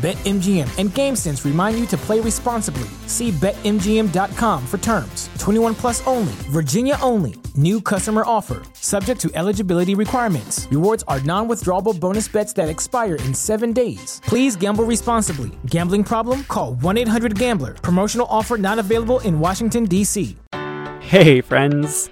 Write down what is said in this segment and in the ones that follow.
BetMGM and GameSense remind you to play responsibly. See BetMGM.com for terms. 21 plus only, Virginia only. New customer offer, subject to eligibility requirements. Rewards are non withdrawable bonus bets that expire in seven days. Please gamble responsibly. Gambling problem? Call 1 800 Gambler. Promotional offer not available in Washington, D.C. Hey, friends.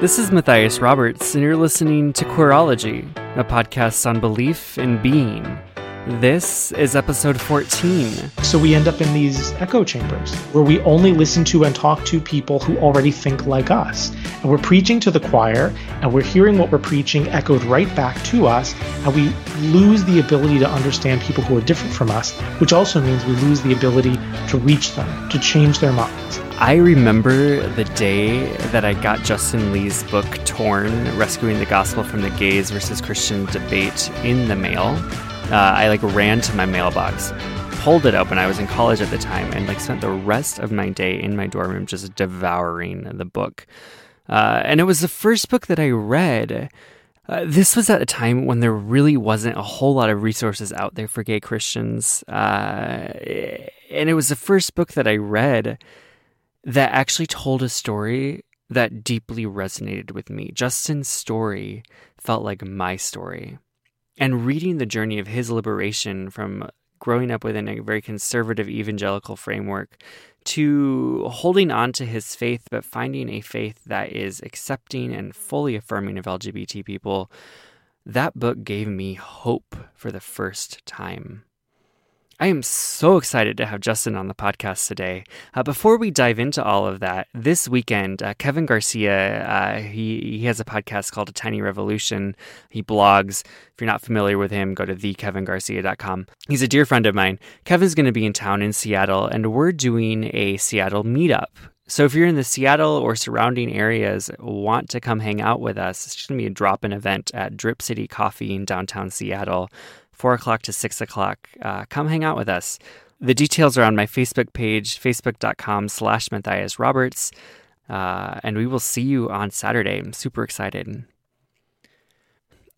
This is Matthias Roberts, and you're listening to Queerology, a podcast on belief and being. This is episode 14. So we end up in these echo chambers where we only listen to and talk to people who already think like us. And we're preaching to the choir and we're hearing what we're preaching echoed right back to us. And we lose the ability to understand people who are different from us, which also means we lose the ability to reach them, to change their minds. I remember the day that I got Justin Lee's book Torn Rescuing the Gospel from the Gays versus Christian Debate in the mail uh, I like ran to my mailbox, pulled it open. I was in college at the time, and like spent the rest of my day in my dorm room just devouring the book. Uh, and it was the first book that I read. Uh, this was at a time when there really wasn't a whole lot of resources out there for gay Christians. Uh, and it was the first book that I read that actually told a story that deeply resonated with me. Justin's story felt like my story and reading the journey of his liberation from growing up within a very conservative evangelical framework to holding on to his faith, but finding a faith that is accepting and fully affirming of LGBT people, that book gave me hope for the first time. I am so excited to have Justin on the podcast today. Uh, before we dive into all of that, this weekend, uh, Kevin Garcia, uh, he, he has a podcast called A Tiny Revolution. He blogs. If you're not familiar with him, go to thekevingarcia.com. He's a dear friend of mine. Kevin's going to be in town in Seattle, and we're doing a Seattle meetup. So if you're in the Seattle or surrounding areas, want to come hang out with us, it's going to be a drop-in event at Drip City Coffee in downtown Seattle. 4 o'clock to 6 o'clock. Uh, come hang out with us. The details are on my Facebook page, facebook.com slash Matthias Roberts. Uh, and we will see you on Saturday. I'm super excited.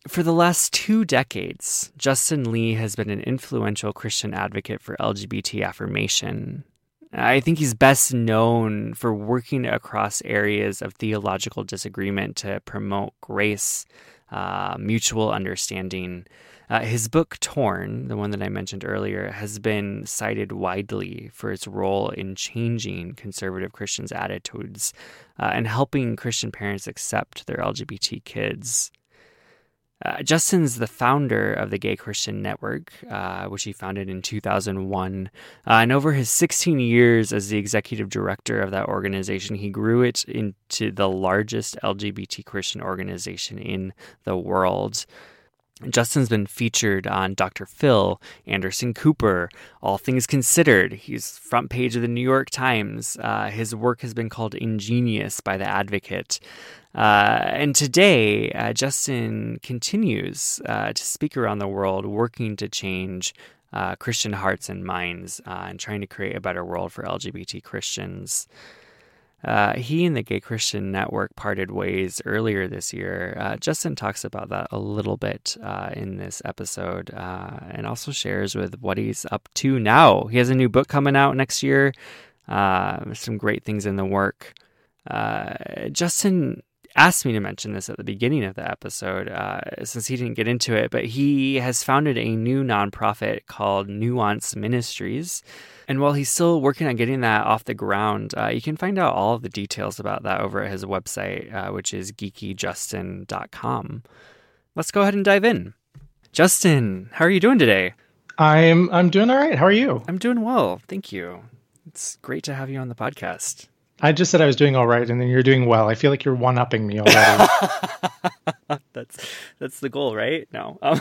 For the last two decades, Justin Lee has been an influential Christian advocate for LGBT affirmation. I think he's best known for working across areas of theological disagreement to promote grace, uh, mutual understanding, uh, his book, Torn, the one that I mentioned earlier, has been cited widely for its role in changing conservative Christians' attitudes uh, and helping Christian parents accept their LGBT kids. Uh, Justin's the founder of the Gay Christian Network, uh, which he founded in 2001. Uh, and over his 16 years as the executive director of that organization, he grew it into the largest LGBT Christian organization in the world. Justin's been featured on Dr. Phil, Anderson Cooper, All Things Considered. He's front page of the New York Times. Uh, his work has been called Ingenious by The Advocate. Uh, and today, uh, Justin continues uh, to speak around the world, working to change uh, Christian hearts and minds uh, and trying to create a better world for LGBT Christians. Uh, he and the Gay Christian Network parted ways earlier this year. Uh, Justin talks about that a little bit uh, in this episode uh, and also shares with what he's up to now. He has a new book coming out next year, uh, some great things in the work. Uh, Justin asked me to mention this at the beginning of the episode since he didn't get into it, but he has founded a new nonprofit called Nuance Ministries. And while he's still working on getting that off the ground, uh, you can find out all of the details about that over at his website, uh, which is geekyjustin.com. Let's go ahead and dive in. Justin, how are you doing today? I'm I'm doing all right. How are you? I'm doing well, thank you. It's great to have you on the podcast. I just said I was doing all right, and then you're doing well. I feel like you're one upping me already. that's that's the goal, right? No. Um,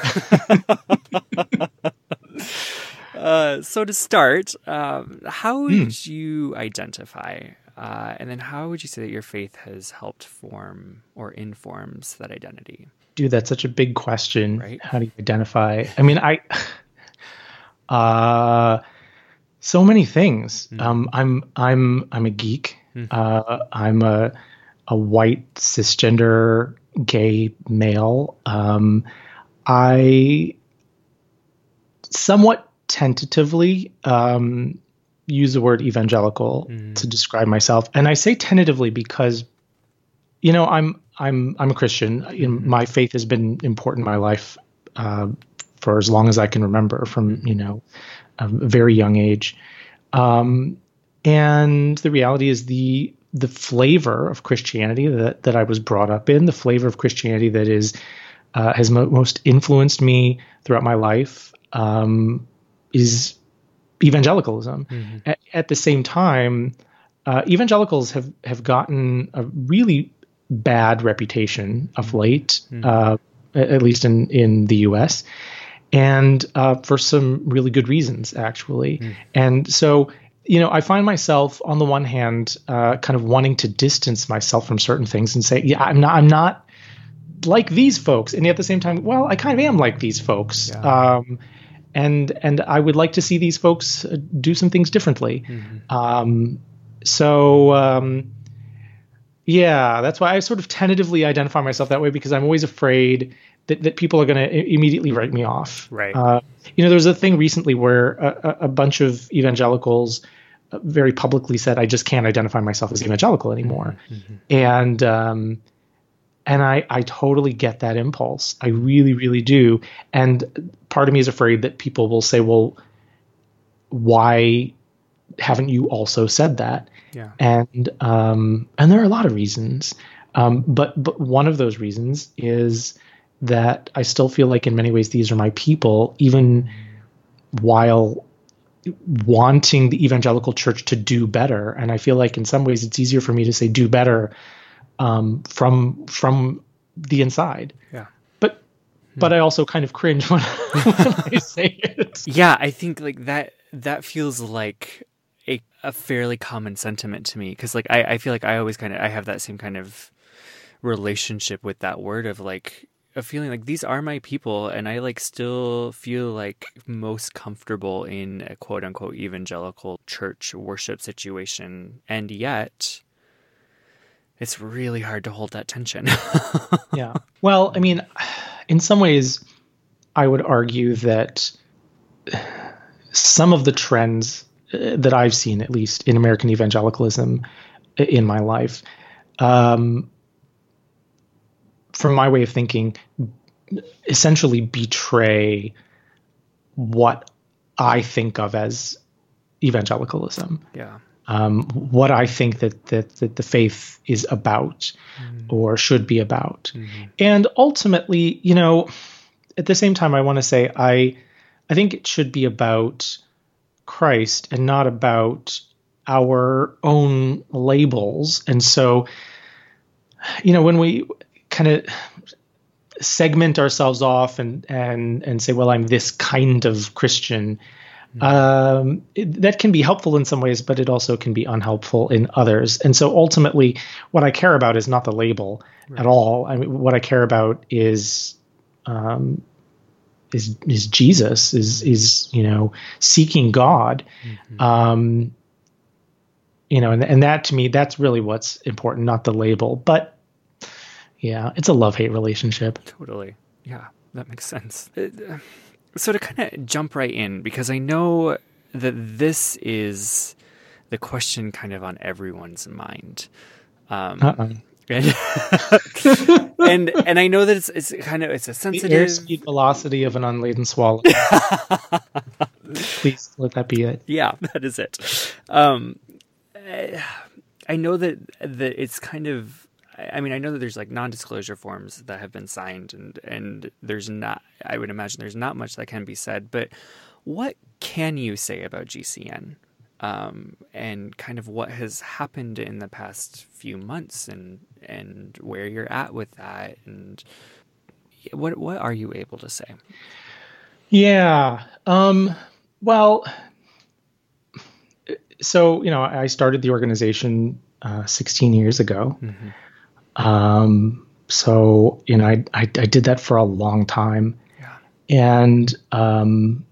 uh, so to start, um, how would mm. you identify, uh, and then how would you say that your faith has helped form or informs that identity? Dude, that's such a big question. Right? How do you identify? I mean, I. Uh, so many things. Mm. Um, I'm I'm I'm a geek. Mm. Uh, I'm a a white cisgender gay male. Um, I somewhat tentatively um, use the word evangelical mm. to describe myself, and I say tentatively because, you know, I'm I'm I'm a Christian. Mm. My faith has been important in my life uh, for as long as I can remember, from you know a very young age. Um, and the reality is the the flavor of Christianity that, that I was brought up in, the flavor of Christianity that is uh, has mo- most influenced me throughout my life, um, is evangelicalism. Mm-hmm. At, at, the same time, uh, evangelicals have have gotten a really bad reputation of mm-hmm. late, mm-hmm. uh, at least in in the U.S. And uh, for some really good reasons, actually. Mm. And so you know, I find myself on the one hand, uh, kind of wanting to distance myself from certain things and say, yeah, I'm not, I'm not like these folks, and yet at the same time, well, I kind of am like these folks. Yeah. Um, and and I would like to see these folks uh, do some things differently. Mm-hmm. Um, so um, yeah, that's why I sort of tentatively identify myself that way because I'm always afraid that, that people are going to immediately write me off. Right. Uh, you know, there was a thing recently where a, a bunch of evangelicals uh, very publicly said, "I just can't identify myself as evangelical anymore," mm-hmm. and um, and I I totally get that impulse. I really really do. And part of me is afraid that people will say, "Well, why haven't you also said that?" Yeah. And um, and there are a lot of reasons. Um, but but one of those reasons is that I still feel like in many ways these are my people, even while wanting the evangelical church to do better. And I feel like in some ways it's easier for me to say do better um, from from the inside. Yeah. But but I also kind of cringe when, when I say it. Yeah, I think like that that feels like a, a fairly common sentiment to me because like I, I feel like I always kind of I have that same kind of relationship with that word of like a feeling like these are my people and I like still feel like most comfortable in a quote unquote evangelical church worship situation and yet it's really hard to hold that tension. yeah. Well, I mean, in some ways I would argue that some of the trends uh, that I've seen at least in American evangelicalism in my life um, from my way of thinking, essentially betray what I think of as evangelicalism. Yeah. Um, what I think that, that that the faith is about mm. or should be about. Mm-hmm. And ultimately, you know, at the same time I want to say I I think it should be about Christ and not about our own labels. And so you know, when we kind of segment ourselves off and and and say, well, I'm this kind of Christian. Mm-hmm. Um, it, that can be helpful in some ways, but it also can be unhelpful in others. And so ultimately, what I care about is not the label right. at all. I mean, what I care about is um, is is Jesus is is you know seeking God. Mm-hmm. Um, you know, and and that to me, that's really what's important, not the label. But yeah, it's a love hate relationship. Totally. Yeah, that makes sense. Uh, so to kind of jump right in, because I know that this is the question kind of on everyone's mind. Um, uh-uh. and, and and I know that it's it's kind of it's a sensitive the airspeed velocity of an unladen swallow. Please let that be it. Yeah, that is it. Um, I know that that it's kind of I mean, I know that there's like non-disclosure forms that have been signed, and and there's not. I would imagine there's not much that can be said. But what can you say about GCN? um, and kind of what has happened in the past few months and and where you're at with that and what what are you able to say? Yeah. Um, well, so you know, I started the organization uh, 16 years ago. Mm-hmm. Um, so you know, I, I, I did that for a long time, yeah. and um,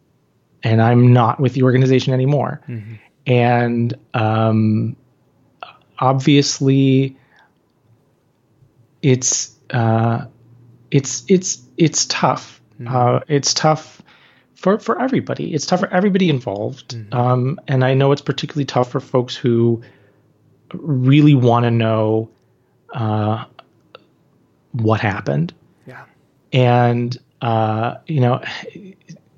and I'm not with the organization anymore. Mm-hmm. And um, obviously, it's uh, it's it's it's tough. Mm-hmm. Uh, it's tough for for everybody. It's tough for everybody involved. Mm-hmm. Um, and I know it's particularly tough for folks who really want to know uh, what happened. Yeah. And uh, you know,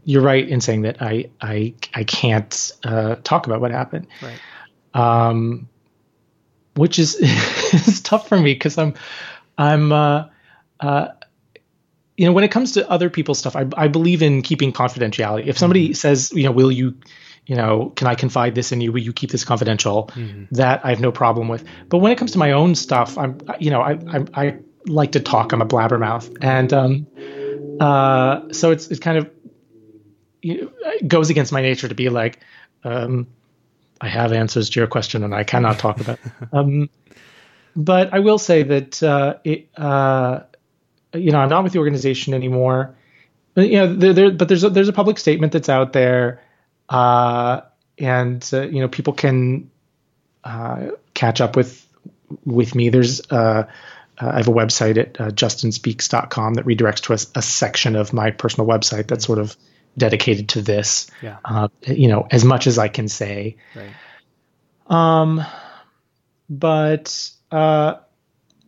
you're right in saying that I I I can't uh, talk about what happened. Right. Um, which is is tough for me because I'm I'm uh, uh, you know when it comes to other people's stuff, I I believe in keeping confidentiality. If somebody mm-hmm. says you know will you you know can I confide this in you? Will you keep this confidential? Mm-hmm. That I have no problem with. But when it comes to my own stuff, I'm you know I I, I like to talk. I'm a blabbermouth, and um, uh, so it's it's kind of it goes against my nature to be like, um, I have answers to your question and I cannot talk about. um, but I will say that uh, it, uh, you know, I'm not with the organization anymore. But, you know, there, there, but there's a, there's a public statement that's out there, uh, and uh, you know, people can uh, catch up with with me. There's uh, I have a website at justinspeaks.com that redirects to a, a section of my personal website that's sort of dedicated to this. Yeah. Uh, you know, as much as I can say. Right. Um, but uh,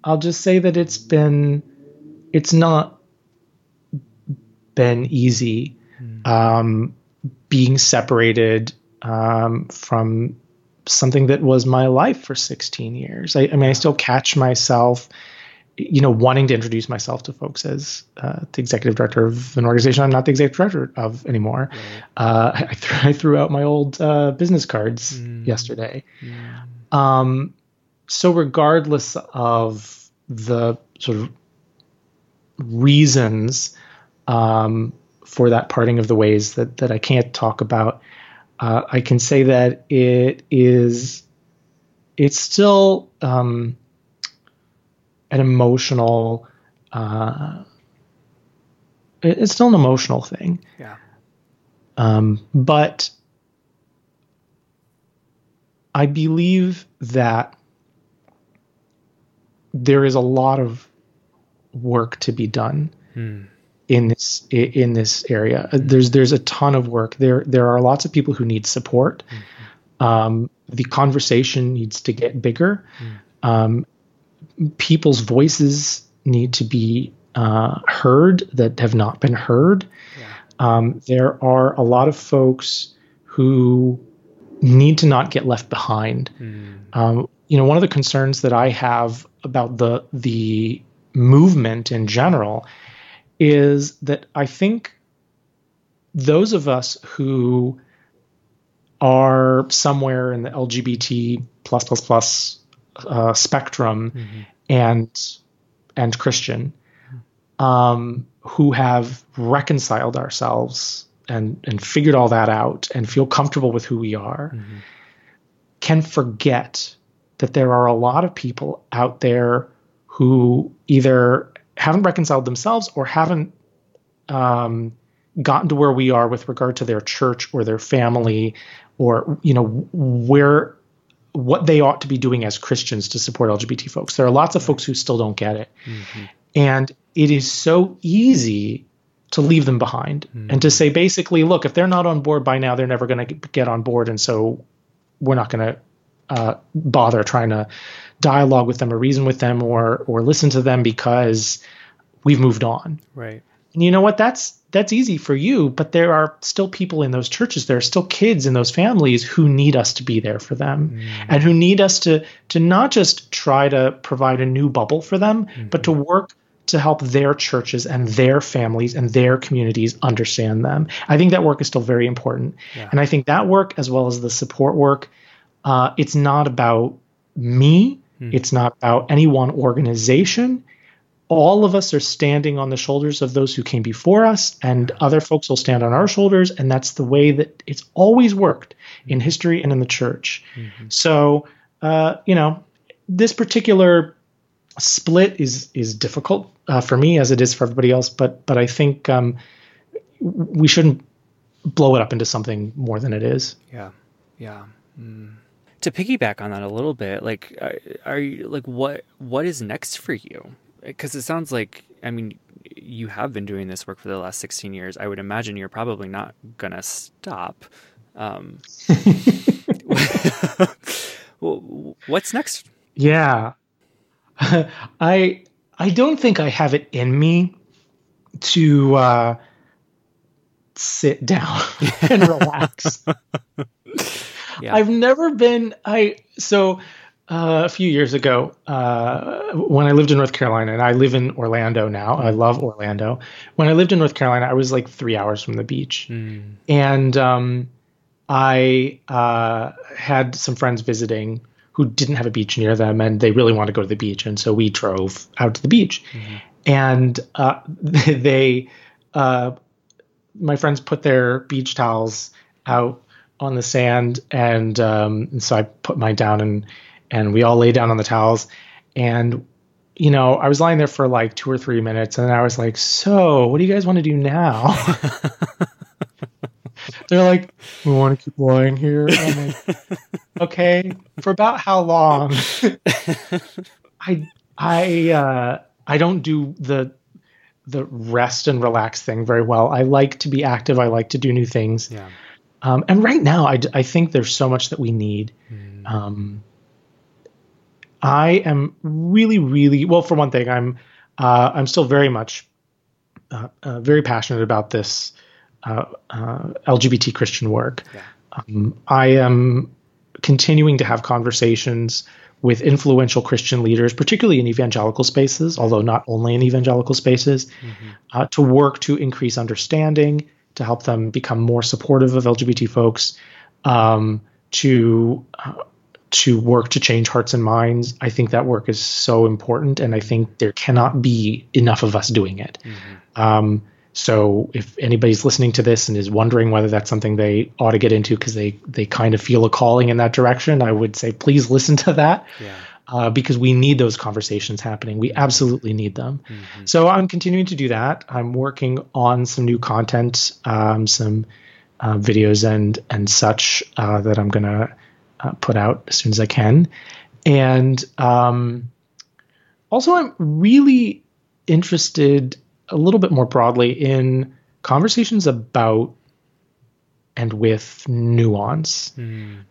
I'll just say that it's been, it's not been easy mm. um, being separated um, from something that was my life for 16 years. I, I mean, I still catch myself you know, wanting to introduce myself to folks as uh, the executive director of an organization I'm not the executive director of anymore. Right. Uh, I, th- I, threw out my old uh, business cards mm. yesterday. Mm. Um, so, regardless of the sort of reasons um, for that parting of the ways that that I can't talk about, uh, I can say that it is. It's still. Um, an emotional uh, it's still an emotional thing yeah um, but i believe that there is a lot of work to be done hmm. In this in this area hmm. there's there's a ton of work there there are lots of people who need support hmm. um, the conversation needs to get bigger hmm. um, people's voices need to be uh, heard that have not been heard. Yeah. Um, there are a lot of folks who need to not get left behind. Mm. Um, you know, one of the concerns that I have about the the movement in general is that I think those of us who are somewhere in the LGBT plus plus plus uh, spectrum mm-hmm. and and Christian, um, who have reconciled ourselves and and figured all that out and feel comfortable with who we are, mm-hmm. can forget that there are a lot of people out there who either haven't reconciled themselves or haven't um, gotten to where we are with regard to their church or their family or you know where what they ought to be doing as Christians to support LGBT folks. There are lots of folks who still don't get it. Mm-hmm. And it is so easy to leave them behind mm-hmm. and to say basically, look, if they're not on board by now, they're never going to get on board. And so we're not going to uh, bother trying to dialogue with them or reason with them or or listen to them because we've moved on. Right. And you know what? That's that's easy for you, but there are still people in those churches, there are still kids in those families who need us to be there for them mm. and who need us to to not just try to provide a new bubble for them, mm-hmm. but to work to help their churches and their families and their communities understand them. I think that work is still very important. Yeah. And I think that work, as well as the support work, uh, it's not about me, hmm. it's not about any one organization. All of us are standing on the shoulders of those who came before us, and other folks will stand on our shoulders. And that's the way that it's always worked in history and in the church. Mm-hmm. So, uh, you know, this particular split is is difficult uh, for me as it is for everybody else. But but I think um, we shouldn't blow it up into something more than it is. Yeah, yeah. Mm. To piggyback on that a little bit, like, are, are you like what what is next for you? Because it sounds like I mean you have been doing this work for the last 16 years. I would imagine you're probably not gonna stop. Um, what's next? Yeah, I I don't think I have it in me to uh, sit down and relax. Yeah. I've never been I so uh, a few years ago uh, when I lived in North Carolina and I live in Orlando now. I love Orlando. When I lived in North Carolina, I was like three hours from the beach, mm. and um, I uh, had some friends visiting who didn't have a beach near them and they really wanted to go to the beach. And so we drove out to the beach. Mm-hmm. And uh, they, uh, my friends put their beach towels out on the sand. And, um, and so I put mine down and, and we all lay down on the towels. And, you know, I was lying there for like two or three minutes and I was like, so what do you guys want to do now? They're like, we want to keep lying here. Like, okay, for about how long? I I uh, I don't do the the rest and relax thing very well. I like to be active. I like to do new things. Yeah. Um, and right now, I, I think there's so much that we need. Mm. Um, I am really, really well. For one thing, I'm uh, I'm still very much uh, uh, very passionate about this uh, uh LGBT Christian work. Yeah. Um, I am continuing to have conversations with influential Christian leaders, particularly in evangelical spaces, although not only in evangelical spaces, mm-hmm. uh, to work to increase understanding, to help them become more supportive of LGBT folks, um, to uh, to work to change hearts and minds. I think that work is so important, and I think there cannot be enough of us doing it. Mm-hmm. Um, so if anybody's listening to this and is wondering whether that's something they ought to get into because they they kind of feel a calling in that direction, I would say please listen to that. Yeah. Uh, because we need those conversations happening. We absolutely need them. Mm-hmm. So I'm continuing to do that. I'm working on some new content, um, some uh, videos and and such uh, that I'm gonna uh, put out as soon as I can. And um, also, I'm really interested a little bit more broadly in conversations about and with nuance. Mm.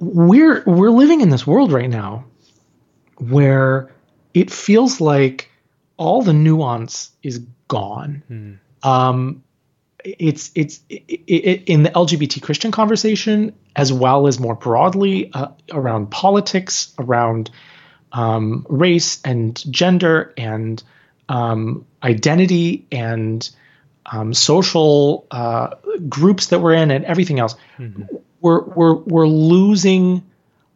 We're we're living in this world right now where it feels like all the nuance is gone. Mm. Um, it's it's it, it, in the LGBT Christian conversation as well as more broadly uh, around politics, around um, race and gender and um, identity and um, social uh, groups that we're in and everything else, mm-hmm. we're we're we're losing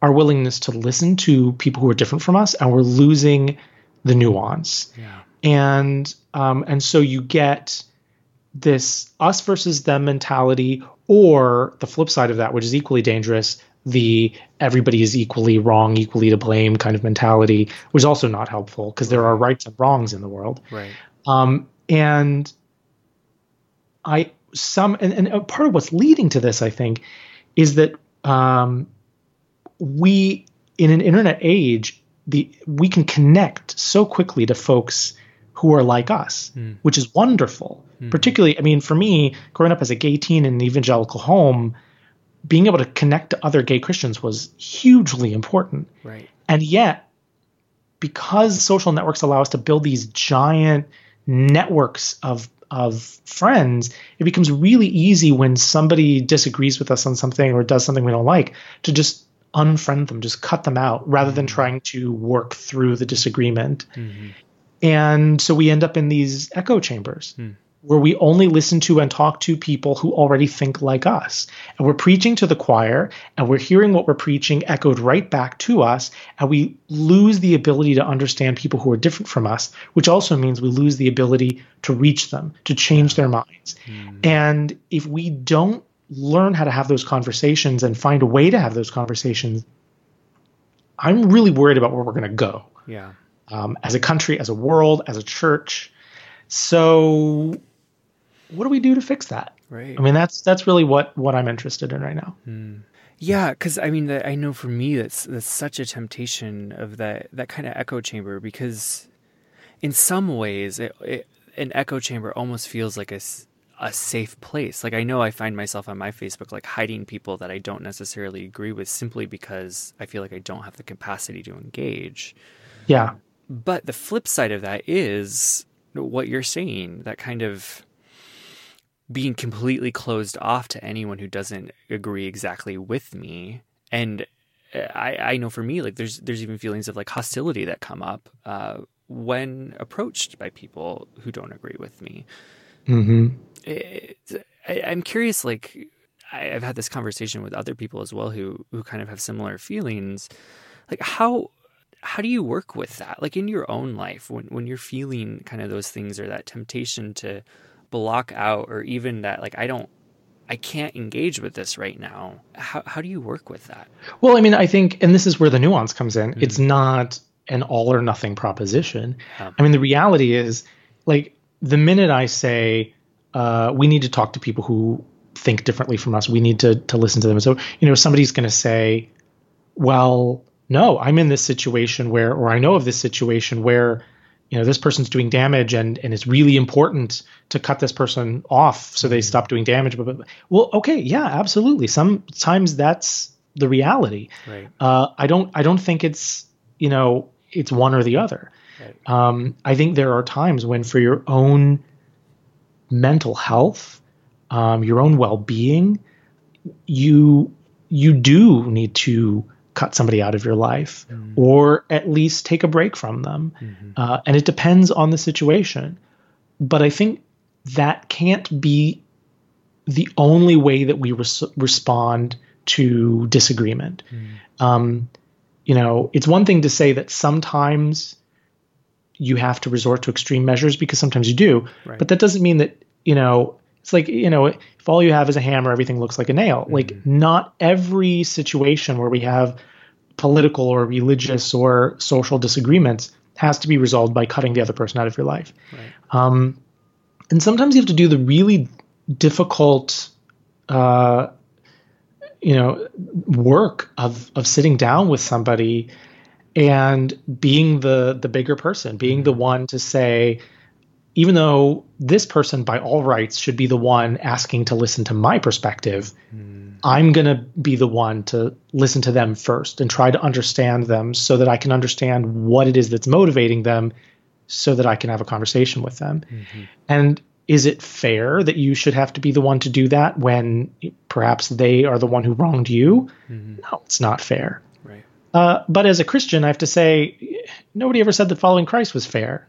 our willingness to listen to people who are different from us, and we're losing the nuance. Yeah. And um, and so you get this us versus them mentality, or the flip side of that, which is equally dangerous, the everybody is equally wrong, equally to blame kind of mentality which is also not helpful because there are rights and wrongs in the world. Right. Um, and I some and, and part of what's leading to this, I think, is that um, we in an internet age, the we can connect so quickly to folks who are like us, mm. which is wonderful. Mm. Particularly, I mean, for me, growing up as a gay teen in an evangelical home, being able to connect to other gay Christians was hugely important. Right. And yet, because social networks allow us to build these giant networks of of friends, it becomes really easy when somebody disagrees with us on something or does something we don't like to just unfriend them, just cut them out rather than mm-hmm. trying to work through the disagreement. Mm-hmm. And so we end up in these echo chambers Hmm. where we only listen to and talk to people who already think like us. And we're preaching to the choir and we're hearing what we're preaching echoed right back to us. And we lose the ability to understand people who are different from us, which also means we lose the ability to reach them, to change their minds. And if we don't learn how to have those conversations and find a way to have those conversations, I'm really worried about where we're going to go Yeah. um, as a country, as a world, as a church. So, what do we do to fix that? Right. I mean, that's that's really what what I'm interested in right now. Yeah, because I mean, that I know for me that's that's such a temptation of that that kind of echo chamber because, in some ways, it, it, an echo chamber almost feels like a a safe place. Like I know I find myself on my Facebook like hiding people that I don't necessarily agree with simply because I feel like I don't have the capacity to engage. Yeah, But the flip side of that is what you're saying, that kind of being completely closed off to anyone who doesn't agree exactly with me. And uh, I, I know for me, like there's there's even feelings of like hostility that come up uh, when approached by people who don't agree with me. hmm I, I'm curious, like I've had this conversation with other people as well who who kind of have similar feelings. Like how how do you work with that? Like in your own life, when when you're feeling kind of those things or that temptation to block out, or even that like I don't, I can't engage with this right now. How how do you work with that? Well, I mean, I think, and this is where the nuance comes in. Hmm. It's not an all or nothing proposition. Yeah. I mean, the reality is, like, the minute I say uh, we need to talk to people who think differently from us, we need to to listen to them. So, you know, somebody's going to say, "Well, no, I'm in this situation where, or I know of this situation where." You know, this person's doing damage, and and it's really important to cut this person off so they stop doing damage. But, but well, okay, yeah, absolutely. Sometimes that's the reality. Right. Uh, I don't I don't think it's you know it's one or the other. Right. Um, I think there are times when for your own mental health, um, your own well being, you you do need to cut somebody out of your life or at least take a break from them. Uh, and it depends on the situation. But I think that can't be the only way that we res- respond to disagreement. Um, you know, it's one thing to say that sometimes you have to resort to extreme measures because sometimes you do, Right. but that doesn't mean that, you know, it's like, you know, if all you have is a hammer, everything looks like a nail. Like, not every situation where we have political or religious or social disagreements has to be resolved by cutting the other person out of your life. Right. Um, and sometimes you have to do the really difficult, uh, you know, work of of sitting down with somebody and being the the bigger person, being the mm-hmm. one to say, even though this person by all rights should be the one asking to listen to my perspective, mm. I'm going to be the one to listen to them first and try to understand them so that I can understand what it is that's motivating them so that I can have a conversation with them. Mm-hmm. And is it fair that you should have to be the one to do that when perhaps they are the one who wronged you? Mm-hmm. No, it's not fair. Uh, but as a Christian, I have to say, nobody ever said that following Christ was fair.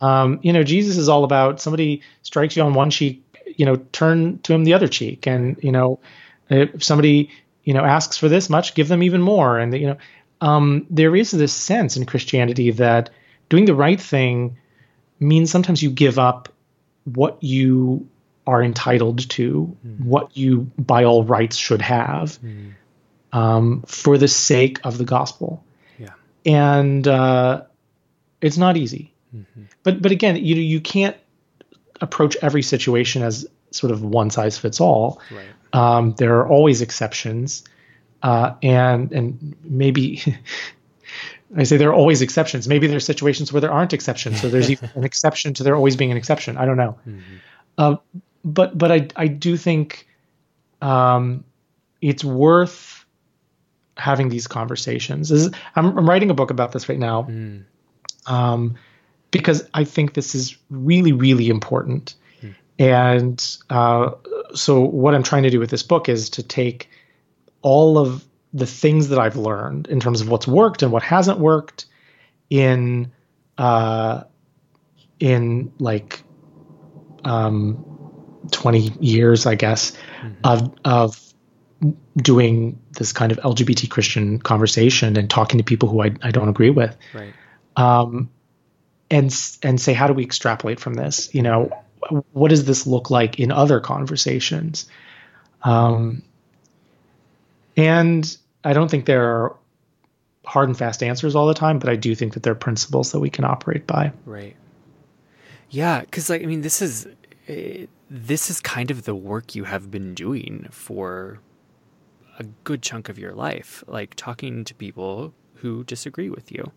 Um, you know, Jesus is all about somebody strikes you on one cheek, you know, turn to him the other cheek, and you know, if somebody you know asks for this much, give them even more, and you know, um, there is this sense in Christianity that doing the right thing means sometimes you give up what you are entitled to, what you by all rights should have, um, for the sake of the gospel Yeah. and uh, it's not easy. But but again, you you can't approach every situation as sort of one size fits all. Right. Um, there are always exceptions, uh, and and maybe I say there are always exceptions. Maybe there are situations where there aren't exceptions, so there's even an exception to there always being an exception. I don't know. Uh, but but I I do think um, it's worth having these conversations. This is, I'm, I'm writing a book about this right now um, because I think this is really, really important. And uh, so, what I'm trying to do with this book is to take all of the things that I've learned in terms of what's worked and what hasn't worked in uh, in like um, 20 years, I guess, of of doing this kind of LGBT Christian conversation and talking to people who I, I don't agree with. Right. Um, and and say how do we extrapolate from this? You know, what does this look like in other conversations? Um, and I don't think there are hard and fast answers all the time, but I do think that there are principles that we can operate by. Right. Yeah, because like I mean, this is uh, this is kind of the work you have been doing for a good chunk of your life, like talking to people who disagree with you.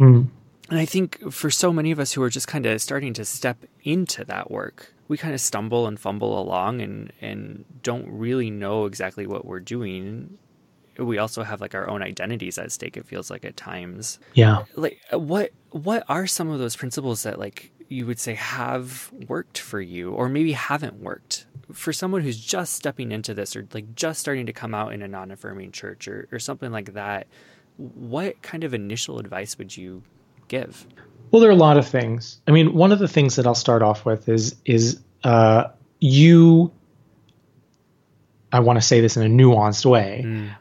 Mm. And I think for so many of us who are just kind of starting to step into that work, we kind of stumble and fumble along and and don't really know exactly what we're doing. We also have like our own identities at stake. It feels like at times. Yeah. Like what what are some of those principles that like you would say have worked for you or maybe haven't worked for someone who's just stepping into this or like just starting to come out in a non-affirming church or, or something like that what kind of initial advice would you give? Well there are a lot of things. I mean one of the things that i'll start off with is is uh, you i want to say this in a nuanced way. Mm.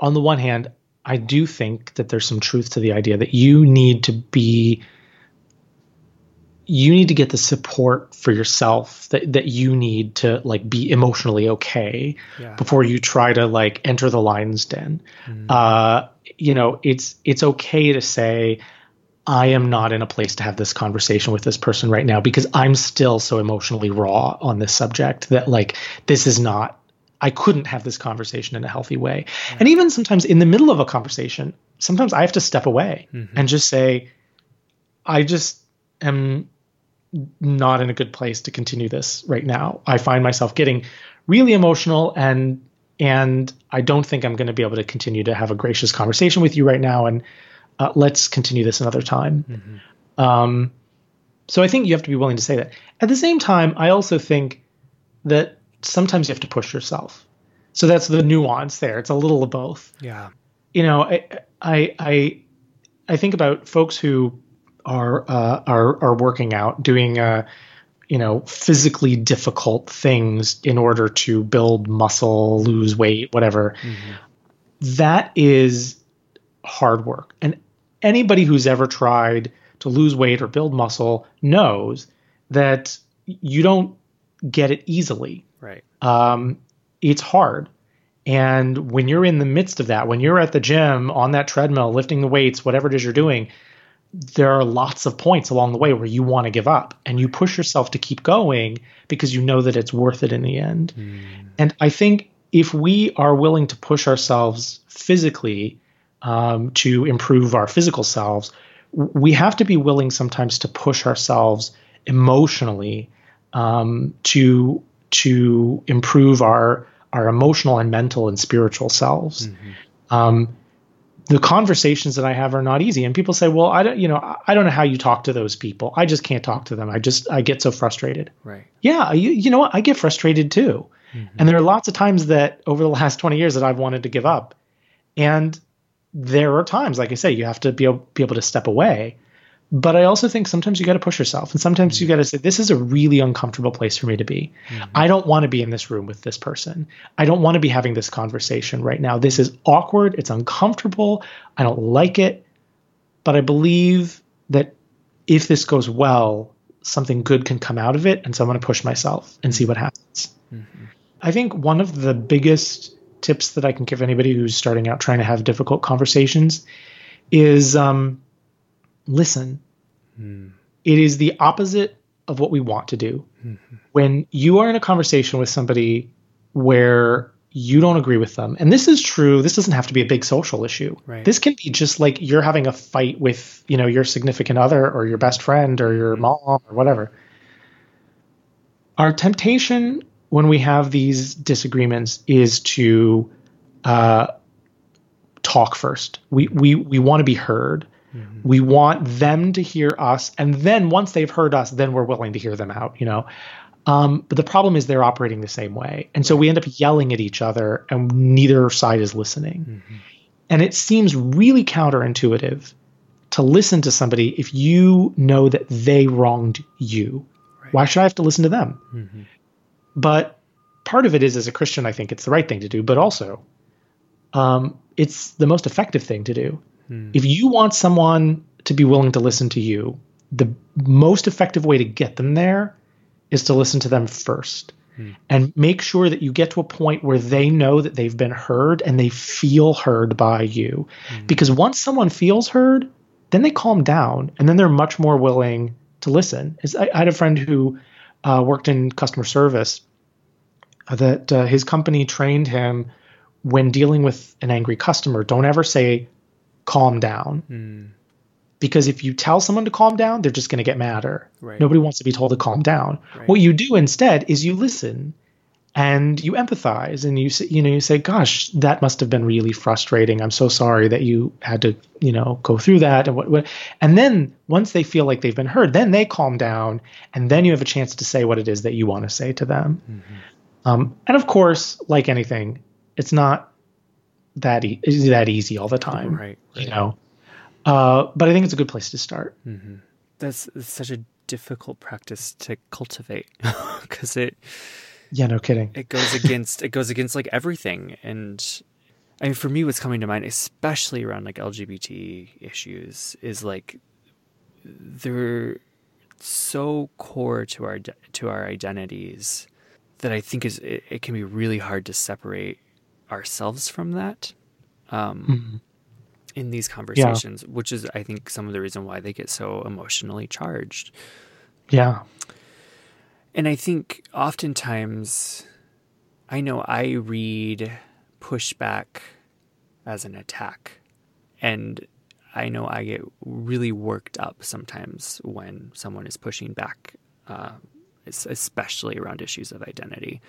on the one hand i do think that there's some truth to the idea that you need to be you need to get the support for yourself that, that you need to like be emotionally okay yeah. before you try to like enter the lion's den. Mm. Uh, you know, it's it's okay to say, I am not in a place to have this conversation with this person right now because I'm still so emotionally raw on this subject that like this is not I couldn't have this conversation in a healthy way. Yeah. And even sometimes in the middle of a conversation, sometimes I have to step away Mhm. and just say, I just am not in a good place to continue this right now. I find myself getting really emotional and and I don't think I'm going to be able to continue to have a gracious conversation with you right now and uh, let's continue this another time. Mhm. Um, so I think you have to be willing to say that. At the same time, I also think that sometimes you have to push yourself. So that's the nuance there. It's a little of both yeah you know, I I I, I think about folks who are uh, are are working out, doing uh, you know physically difficult things in order to build muscle, lose weight, whatever. That is hard work, and anybody who's ever tried to lose weight or build muscle knows that you don't get it easily right um, it's hard. And when you're in the midst of that, when you're at the gym on that treadmill, lifting the weights, whatever it is you're doing, there are lots of points along the way where you want to give up and you push yourself to keep going because you know that it's worth it in the end. And I think if we are willing to push ourselves physically um, to improve our physical selves, we have to be willing sometimes to push ourselves emotionally um, to to improve our our emotional and mental and spiritual selves. Um, the conversations that I have are not easy, and people say, "Well, I don't, you know, I- don't know how you talk to those people. I just can't talk to them. I just I get so frustrated." right Yeah, you, you know what? I get frustrated too. Mm-hmm. And there are lots of times that over the last 20 years that I've wanted to give up. And there are times, like I say, you have to be able, be able to step away. But I also think sometimes you got to push yourself. And sometimes you mm-hmm. got to say, this is a really uncomfortable place for me to be. Mm-hmm. I don't want to be in this room with this person. I don't want to be having this conversation right now. This is awkward. It's uncomfortable. I don't like it. But I believe that if this goes well, something good can come out of it. And so I'm going to push myself and see mm-hmm. what happens. I think one of the biggest tips that I can give anybody who's starting out trying to have difficult conversations is um, listen. Hmm. It is the opposite of what we want to do. Mm-hmm. When you are in a conversation with somebody where you don't agree with them, and this is true, this doesn't have to be a big social issue. Right. This can be just like you're having a fight with, you know, your significant other or your best friend or your mm-hmm. mom or whatever. Our temptation when we have these disagreements is to uh, talk first. We we we want to be heard. We want them to hear us, and then once they've heard us, then we're willing to hear them out. You know. Um, but the problem is they're operating the same way, and so we end up yelling at each other, and neither side is listening. And it seems really counterintuitive to listen to somebody if you know that they wronged you? Right. Why should I have to listen to them? Mm-hmm. But part of it is, as a Christian, I think it's the right thing to do, but also um, it's the most effective thing to do. Mm. If you want someone to be willing to listen to you, the most effective way to get them there is to listen to them first hmm. and make sure that you get to a point where they know that they've been heard and they feel heard by you. Hmm. Because once someone feels heard, then they calm down and then they're much more willing to listen. I, I had a friend who uh, worked in customer service uh, that uh, his company trained him when dealing with an angry customer, don't ever say, calm down. Mm because if you tell someone to calm down, they're just going to get madder. Right. Nobody wants to be told to calm down. Right. What you do instead is you listen and you empathize and you you know you say, "Gosh, that must have been really frustrating. I'm so sorry that you had to you know go through that." And what, what and then once they feel like they've been heard, then they calm down, and then you have a chance to say what it is that you want to say to them. Mm-hmm. Um, and of course, like anything, it's not that e- that easy all the time. Right. right. You know uh, but I think it's a good place to start. Mm-hmm. That's, that's, such a difficult practice to cultivate because it. Yeah, no kidding. It goes against it goes against like everything, and I mean, for me, what's coming to mind, especially around like LGBT issues, is like they're so core to our to our identities that I think is it, it can be really hard to separate ourselves from that. Um, mm-hmm in these conversations, yeah. which is, I think, some of the reason why they get so emotionally charged. Yeah. And I think oftentimes, I know I read pushback as an attack. And I know I get really worked up sometimes when someone is pushing back, uh, especially around issues of identity.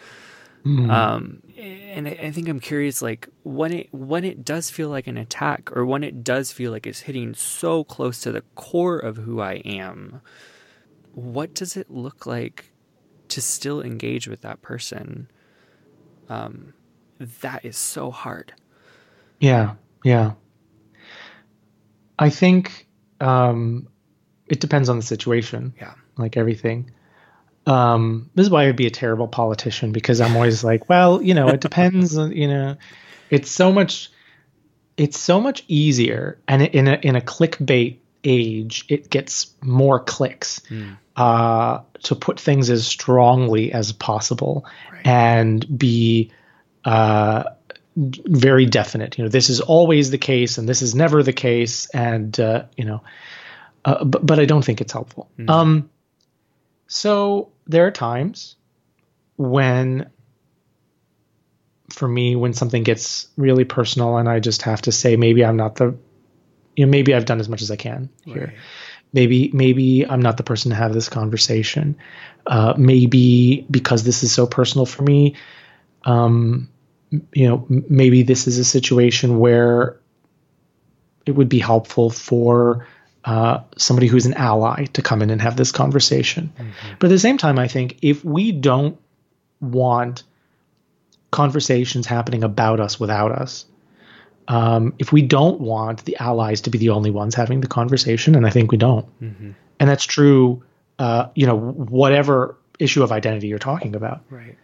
Mm. Um, and I, I, think I'm curious, like when it when it does feel like an attack, or when it does feel like it's hitting so close to the core of who I am, what does it look like to still engage with that person? Um, that is so hard. Yeah, yeah. I think um, it depends on the situation. Yeah, like everything. Um, this is why I'd be a terrible politician because I'm always like, well, you know, it depends. you know, it's so much, it's so much easier, and in a in a clickbait age, it gets more clicks mm. uh, to put things as strongly as possible right. and be uh, very definite. You know, this is always the case, and this is never the case, and uh, you know, uh, but, but I don't think it's helpful. Mm. Um, so there are times when, for me, when something gets really personal and I just have to say, maybe I'm not the, you know, maybe I've done as much as I can here. Right. Maybe, maybe I'm not the person to have this conversation. Uh, maybe because this is so personal for me, um, you know, maybe this is a situation where it would be helpful for uh, somebody who's an ally to come in and have this conversation. Mm-hmm. But at the same time, I think if we don't want conversations happening about us without us, um, if we don't want the allies to be the only ones having the conversation, and I think we don't, mm-hmm. and that's true, uh, you know, whatever issue of identity you're talking about, right.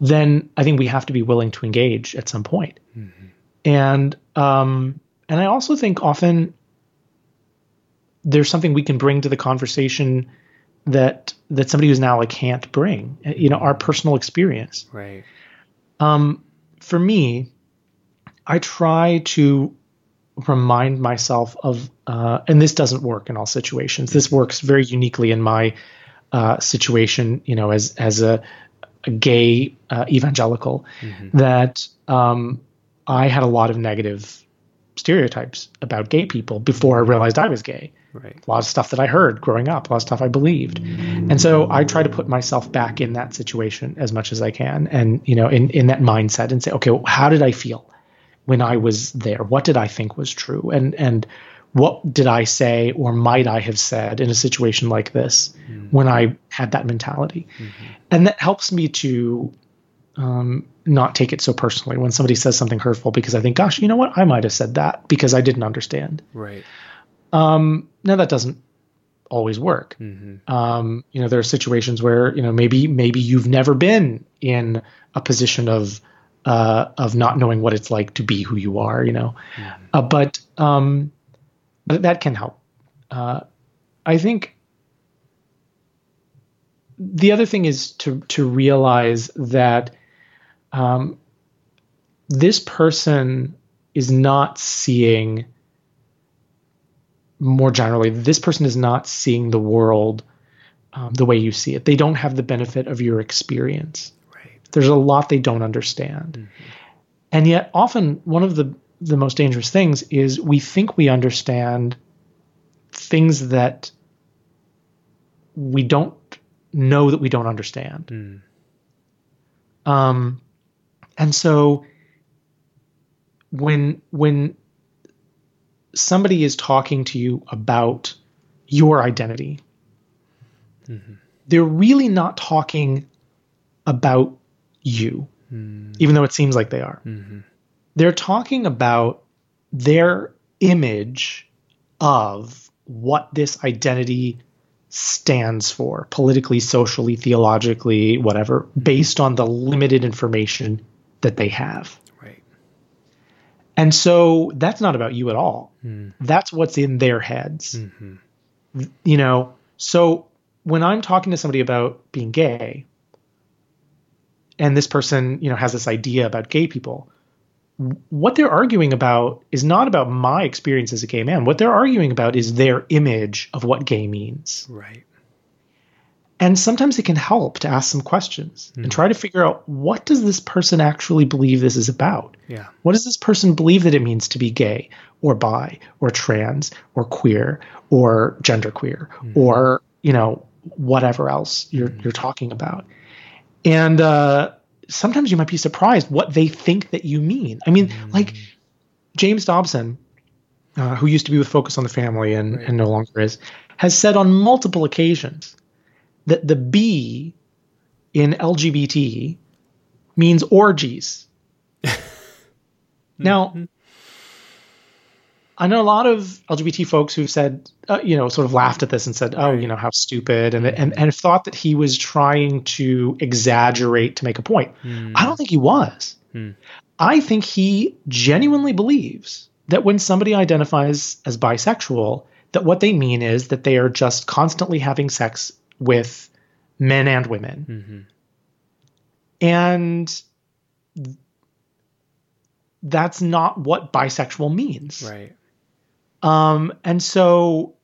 then I think we have to be willing to engage at some point. Mm-hmm. And um, and I also think often there's something we can bring to the conversation that that somebody who's now like can't bring. You know, our personal experience. Right. Um, for me, I try to remind myself of, uh, and this doesn't work in all situations. This works very uniquely in my uh, situation. You know, as as a, a gay uh, evangelical, mm-hmm. that um, I had a lot of negative stereotypes about gay people before I realized I was gay. Right. A lot of stuff that I heard growing up, a lot of stuff I believed. And so I try to put myself back in that situation as much as I can and, you know, in, in that mindset and say, okay, well, how did I feel when I was there? What did I think was true? And, and what did I say or might I have said in a situation like this mm-hmm. when I had that mentality? Mm-hmm. And that helps me to um, not take it so personally when somebody says something hurtful because I think, gosh, you know what? I might have said that because I didn't understand. Right. Um, now that doesn't always work. Mm-hmm. Um, you know, there are situations where you know maybe maybe you've never been in a position of uh, of not knowing what it's like to be who you are. You know, mm-hmm. uh, but um, but that can help. Uh, I think the other thing is to to realize that um, this person is not seeing more generally this person is not seeing the world um, the way you see it. They don't have the benefit of your experience. Right. There's a lot they don't understand. Mm-hmm. and yet often one of the the most dangerous things is we think we understand things that we don't know that we don't understand. Mm. um and so when when somebody is talking to you about your identity, mm-hmm. they're really not talking about you, mm. even though it seems like they are. Mm-hmm. They're talking about their image of what this identity stands for politically, socially, theologically, whatever, based on the limited information that they have. Right. And so that's not about you at all. Mm. That's what's in their heads. Mm-hmm. You know, so when I'm talking to somebody about being gay, and this person, you know, has this idea about gay people, what they're arguing about is not about my experience as a gay man. What they're arguing about is their image of what gay means. Right. And sometimes it can help to ask some questions mm. and try to figure out what does this person actually believe this is about? Yeah. What does this person believe that it means to be gay or bi or trans or queer or genderqueer mm. or, you know, whatever else you're mm. you're talking about. And uh, sometimes you might be surprised what they think that you mean. I mean, mm. like James Dobson, uh, who used to be with Focus on the Family and, right. and no longer is, has said on multiple occasions that the B in LGBT means orgies. now, mm-hmm. I know a lot of LGBT folks who've said, uh, you know, sort of laughed at this and said, "Oh, you know, how stupid," and and and thought that he was trying to exaggerate to make a point. Mm. I don't think he was. Mm. I think he genuinely believes that when somebody identifies as bisexual, that what they mean is that they are just constantly having sex with men and women. Mm-hmm. And that's not what bisexual means. Right. Um, and so,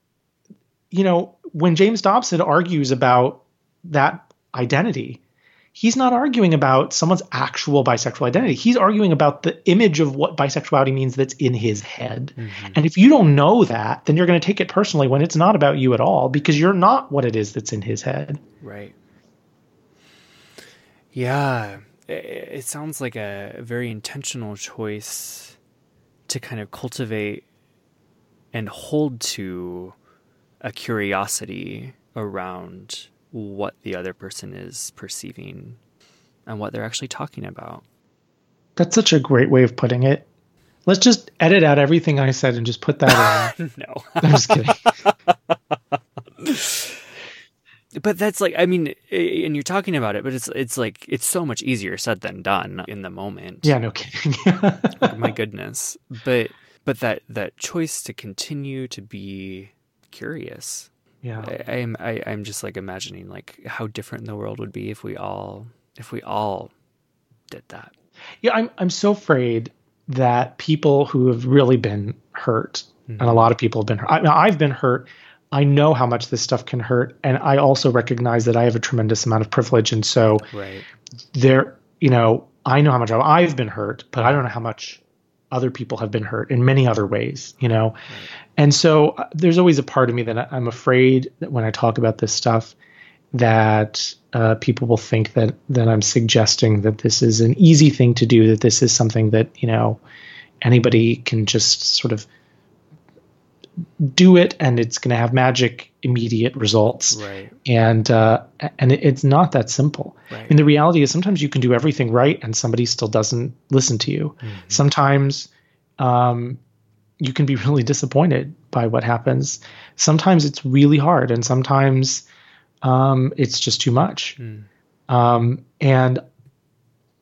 you know, when James Dobson argues about that identity, he's not arguing about someone's actual bisexual identity. He's arguing about the image of what bisexuality means that's in his head. Mm-hmm. And if you don't know that, then you're going to take it personally when it's not about you at all because you're not what it is that's in his head. Right. Yeah. It, sounds like a very intentional choice to kind of cultivate and hold to a curiosity around what the other person is perceiving and what they're actually talking about. That's such a great way of putting it. Let's just edit out everything I said and just put that in. no. I'm just kidding. but that's like I mean and you're talking about it but it's it's like it's so much easier said than done in the moment. Yeah, no kidding. oh, my goodness. But but that that choice to continue to be curious yeah I, am I, i'm just like imagining like how different the world would be if we all if we all did that yeah i'm i'm so afraid that people who have really been hurt mm-hmm. and a lot of people have been hurt I, i've been hurt i know how much this stuff can hurt and i also recognize that i have a tremendous amount of privilege and so right. there you know i know how much i've been hurt but i don't know how much other people have been hurt in many other ways, you know? And so uh, there's always a part of me that I'm afraid that when I talk about this stuff, that uh, people will think that that I'm suggesting that this is an easy thing to do, that this is something that you know anybody can just sort of do it, and it's going to have magic immediate results. Right. And uh, and it's not that simple. Right. And the reality is sometimes you can do everything right, and somebody still doesn't listen to you. Mm-hmm. Sometimes um, you can be really disappointed by what happens. Sometimes it's really hard, and sometimes um, it's just too much. Mm. Um, and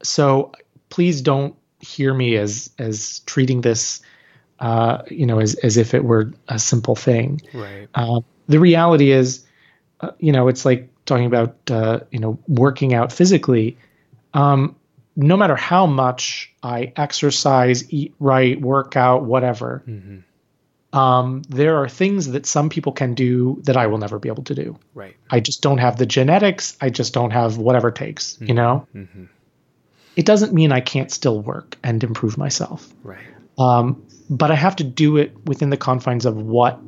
so, please don't hear me as as treating this, uh, you know, as as if it were a simple thing. Right. Uh, the reality is, uh, you know, it's like talking about uh, you know working out physically. Um, no matter how much I exercise, eat right, work out, whatever, Mm-hmm. um, there are things that some people can do that I will never be able to do. Right. I just don't have the genetics. I just don't have whatever it takes. You know, Mm-hmm. it doesn't mean I can't still work and improve myself. Right. Um, but I have to do it within the confines of what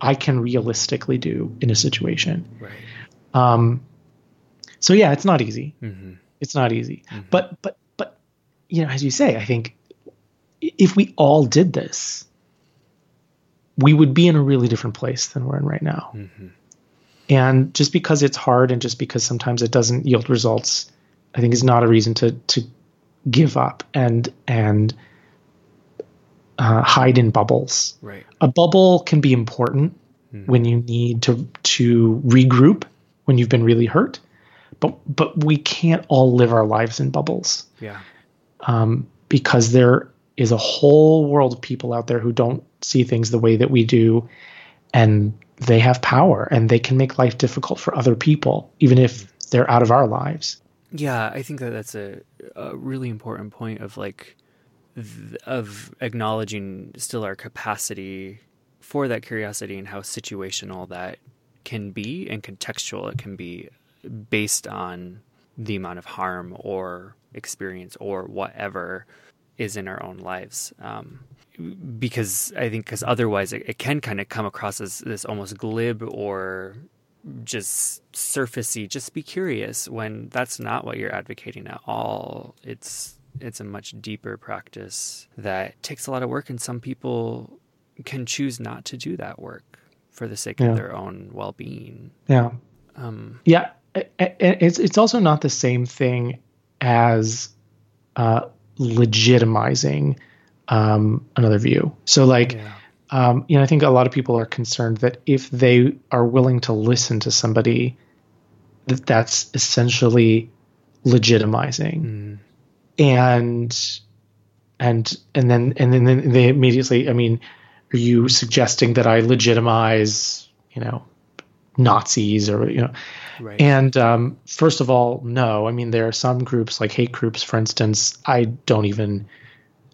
I can realistically do in a situation. Right. Um, so yeah, it's not easy. Mm-hmm. It's not easy. But but but you know, as you say, I think if we all did this, we would be in a really different place than we're in right now. Mm-hmm. And just because it's hard and just because sometimes it doesn't yield results, I think is not a reason to to give up and and uh, hide in bubbles. Right. A bubble can be important when you need to to regroup when you've been really hurt, but but we can't all live our lives in bubbles Yeah. um, because there is a whole world of people out there who don't see things the way that we do, and they have power and they can make life difficult for other people, even if they're out of our lives. Yeah, I think that that's a, a really important point of like of acknowledging still our capacity for that curiosity and how situational that can be and contextual it can be based on the amount of harm or experience or whatever is in our own lives. Um, because I think because otherwise it, it can kind of come across as this almost glib or just surfacey just be curious when that's not what you're advocating at all it's it's a much deeper practice that takes a lot of work and some people can choose not to do that work for the sake Yeah. of their own well-being Yeah. um Yeah, it's it's also not the same thing as uh, legitimizing um, another view. So, like, yeah um, you know, I think a lot of people are concerned that if they are willing to listen to somebody, that that's essentially legitimizing, Mm, and and and then and then they immediately, I mean, are you suggesting that I legitimize, you know, Nazis or you know? right And um, first of all, no. I mean, there are some groups, like hate groups, for instance, I don't even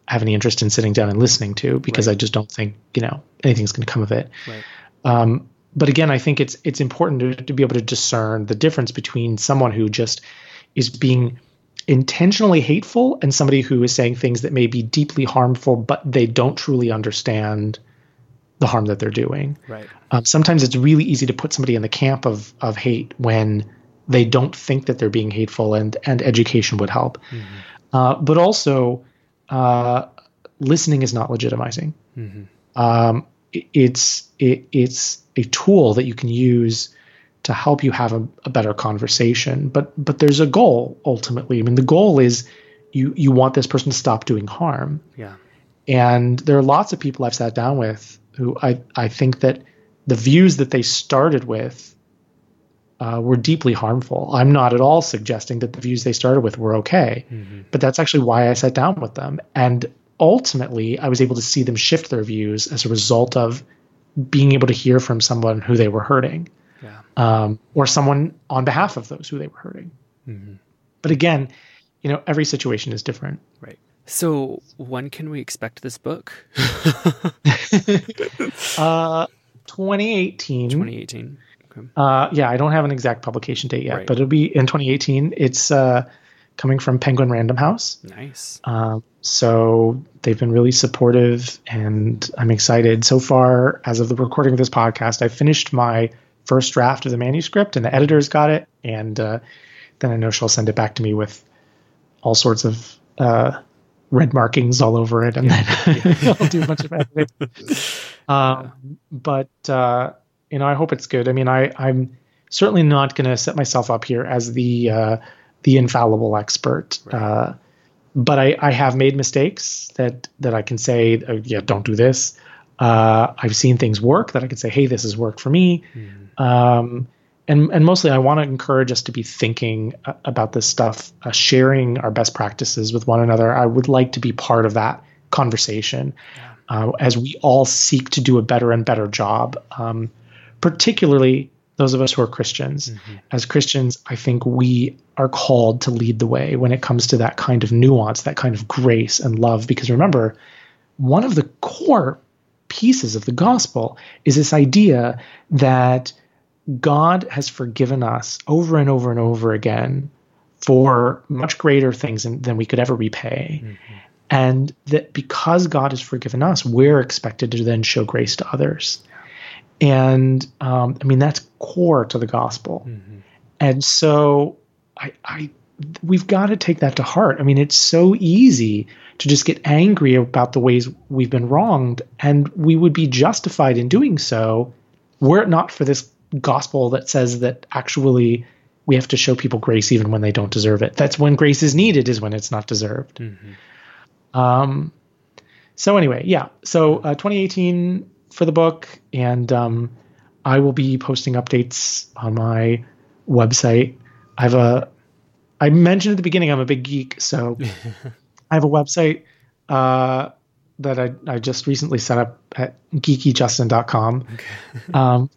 have any interest in sitting down and listening to because Right. I just don't think you know anything's going to come of it. right Um, but again, I think it's it's important to, to be able to discern the difference between someone who just is being intentionally hateful and somebody who is saying things that may be deeply harmful, but they don't truly understand the harm that they're doing. right Um, sometimes it's really easy to put somebody in the camp of of hate when they don't think that they're being hateful, and and education would help. Uh, but also, uh, listening is not legitimizing. hmm Um, it, it's it, it's a tool that you can use to help you have a, a better conversation. But but there's a goal ultimately. I mean, the goal is you you want this person to stop doing harm. yeah And there are lots of people I've sat down with who I, I think that the views that they started with uh, were deeply harmful. I'm not at all suggesting that the views they started with were okay, hmm but that's actually why I sat down with them. And ultimately, I was able to see them shift their views as a result of being able to hear from someone who they were hurting yeah um, or someone on behalf of those who they were hurting. hmm But again, you know, every situation is different. right so when can we expect this book Uh, 2018. 2018 okay. Uh, yeah, I don't have an exact publication date yet, Right. but it'll be in 2018. It's uh, coming from Penguin Random House. nice Um, so they've been really supportive, and I'm excited. So far, as of the recording of this podcast, I finished my first draft of the manuscript, and the editor's got it. And uh, then I know she'll send it back to me with all sorts of uh, red markings all over it, and then I'll do a bunch of editing. Um, but uh, you know, I hope it's good. I mean, I, I'm certainly not going to set myself up here as the uh, the infallible expert. Right. Uh, but I, I have made mistakes that that I can say, uh, yeah, don't do this. Uh, I've seen things work that I could say, hey, this has worked for me. Mm. Um, and, and mostly, I want to encourage us to be thinking uh, about this stuff, uh, sharing our best practices with one another. I would like to be part of that conversation yeah. uh, as we all seek to do a better and better job, um, particularly those of us who are Christians. Mm-hmm. As Christians, I think we are called to lead the way when it comes to that kind of nuance, that kind of grace and love. Because remember, one of the core pieces of the gospel is this idea that God has forgiven us over and over and over again for much greater things than, than we could ever repay. Mm-hmm. And that because God has forgiven us, we're expected to then show grace to others. And um, I mean, that's core to the gospel. Mm-hmm. And so I, I we've got to take that to heart. I mean, it's so easy to just get angry about the ways we've been wronged, and we would be justified in doing so were it not for this gospel that says that actually we have to show people grace even when they don't deserve it. That's when grace is needed, is when it's not deserved. Mm-hmm. Um, so anyway, yeah. So uh, 2018 for the book, and um, I will be posting updates on my website. I have a. I mentioned at the beginning I'm a big geek, so I have a website uh, that I, I just recently set up at geekyjustin.com okay. um,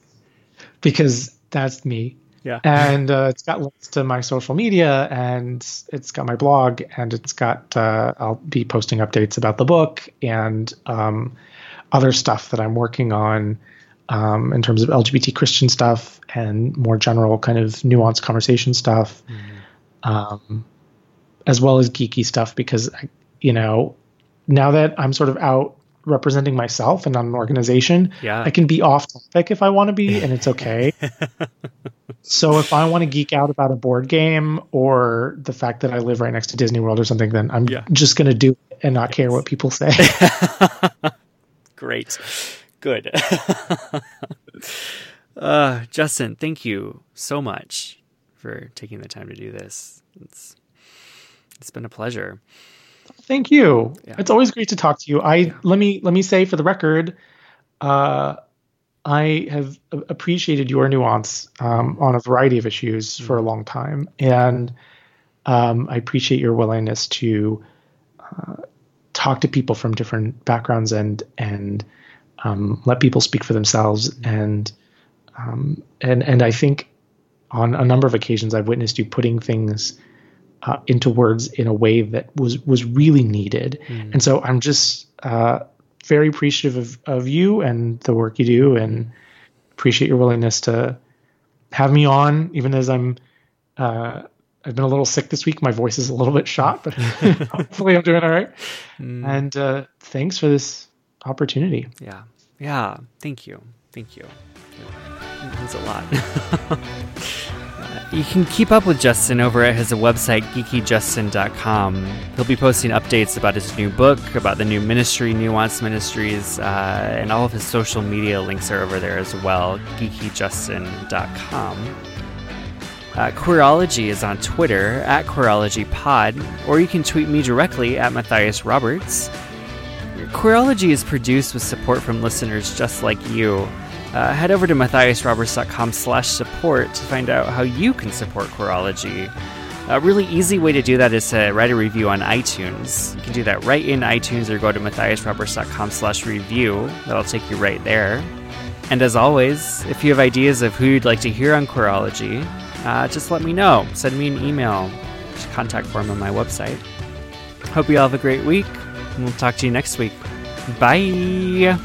because that's me. Yeah. And uh, it's got links to my social media and it's got my blog and it's got, uh, I'll be posting updates about the book and um, other stuff that I'm working on um, in terms of LGBT Christian stuff and more general kind of nuanced conversation stuff. Mm-hmm. Um, as well as geeky stuff because you know now that I'm sort of out representing myself and not an organization, yeah. I can be off topic if I want to be, and it's okay. so if I want to geek out about a board game or the fact that I live right next to Disney World or something, then I'm yeah. just going to do it and not yes. care what people say. Great. Good. uh, Justin, thank you so much for taking the time to do this. It's it's been a pleasure. Thank you. Yeah. It's always great to talk to you. I yeah. let me let me say for the record, uh, I have appreciated your nuance um, on a variety of issues mm-hmm. for a long time, and um, I appreciate your willingness to uh, talk to people from different backgrounds and and um, let people speak for themselves. Mm-hmm. And um, and and I think on a number of occasions I've witnessed you putting things uh, into words in a way that was was really needed. Mm. And so I'm just uh, very appreciative of, of you and the work you do, and appreciate your willingness to have me on, even as I'm. Uh, I've been a little sick this week. My voice is a little bit shot, but hopefully I'm doing all right. Mm. And uh, thanks for this opportunity. Yeah, yeah. Thank you, thank you. It means a lot. You can keep up with Justin over at his website, geekyjustin.com. He'll be posting updates about his new book, about the new ministry, Nuance Ministries, uh, and all of his social media links are over there as well, geekyjustin.com. Uh, Queerology is on Twitter at QueerologyPod, or you can tweet me directly at Matthias Roberts. Queerology is produced with support from listeners just like you uh, head over to matthiasroberts.com slash support to find out how you can support Queerology. A really easy way to do that is to write a review on iTunes. You can do that right in iTunes or go to matthiasroberts.com slash review. That'll take you right there. And as always, if you have ideas of who you'd like to hear on Queerology, uh, just let me know. Send me an email. Contact form on my website. Hope you all have a great week, and we'll talk to you next week. Bye!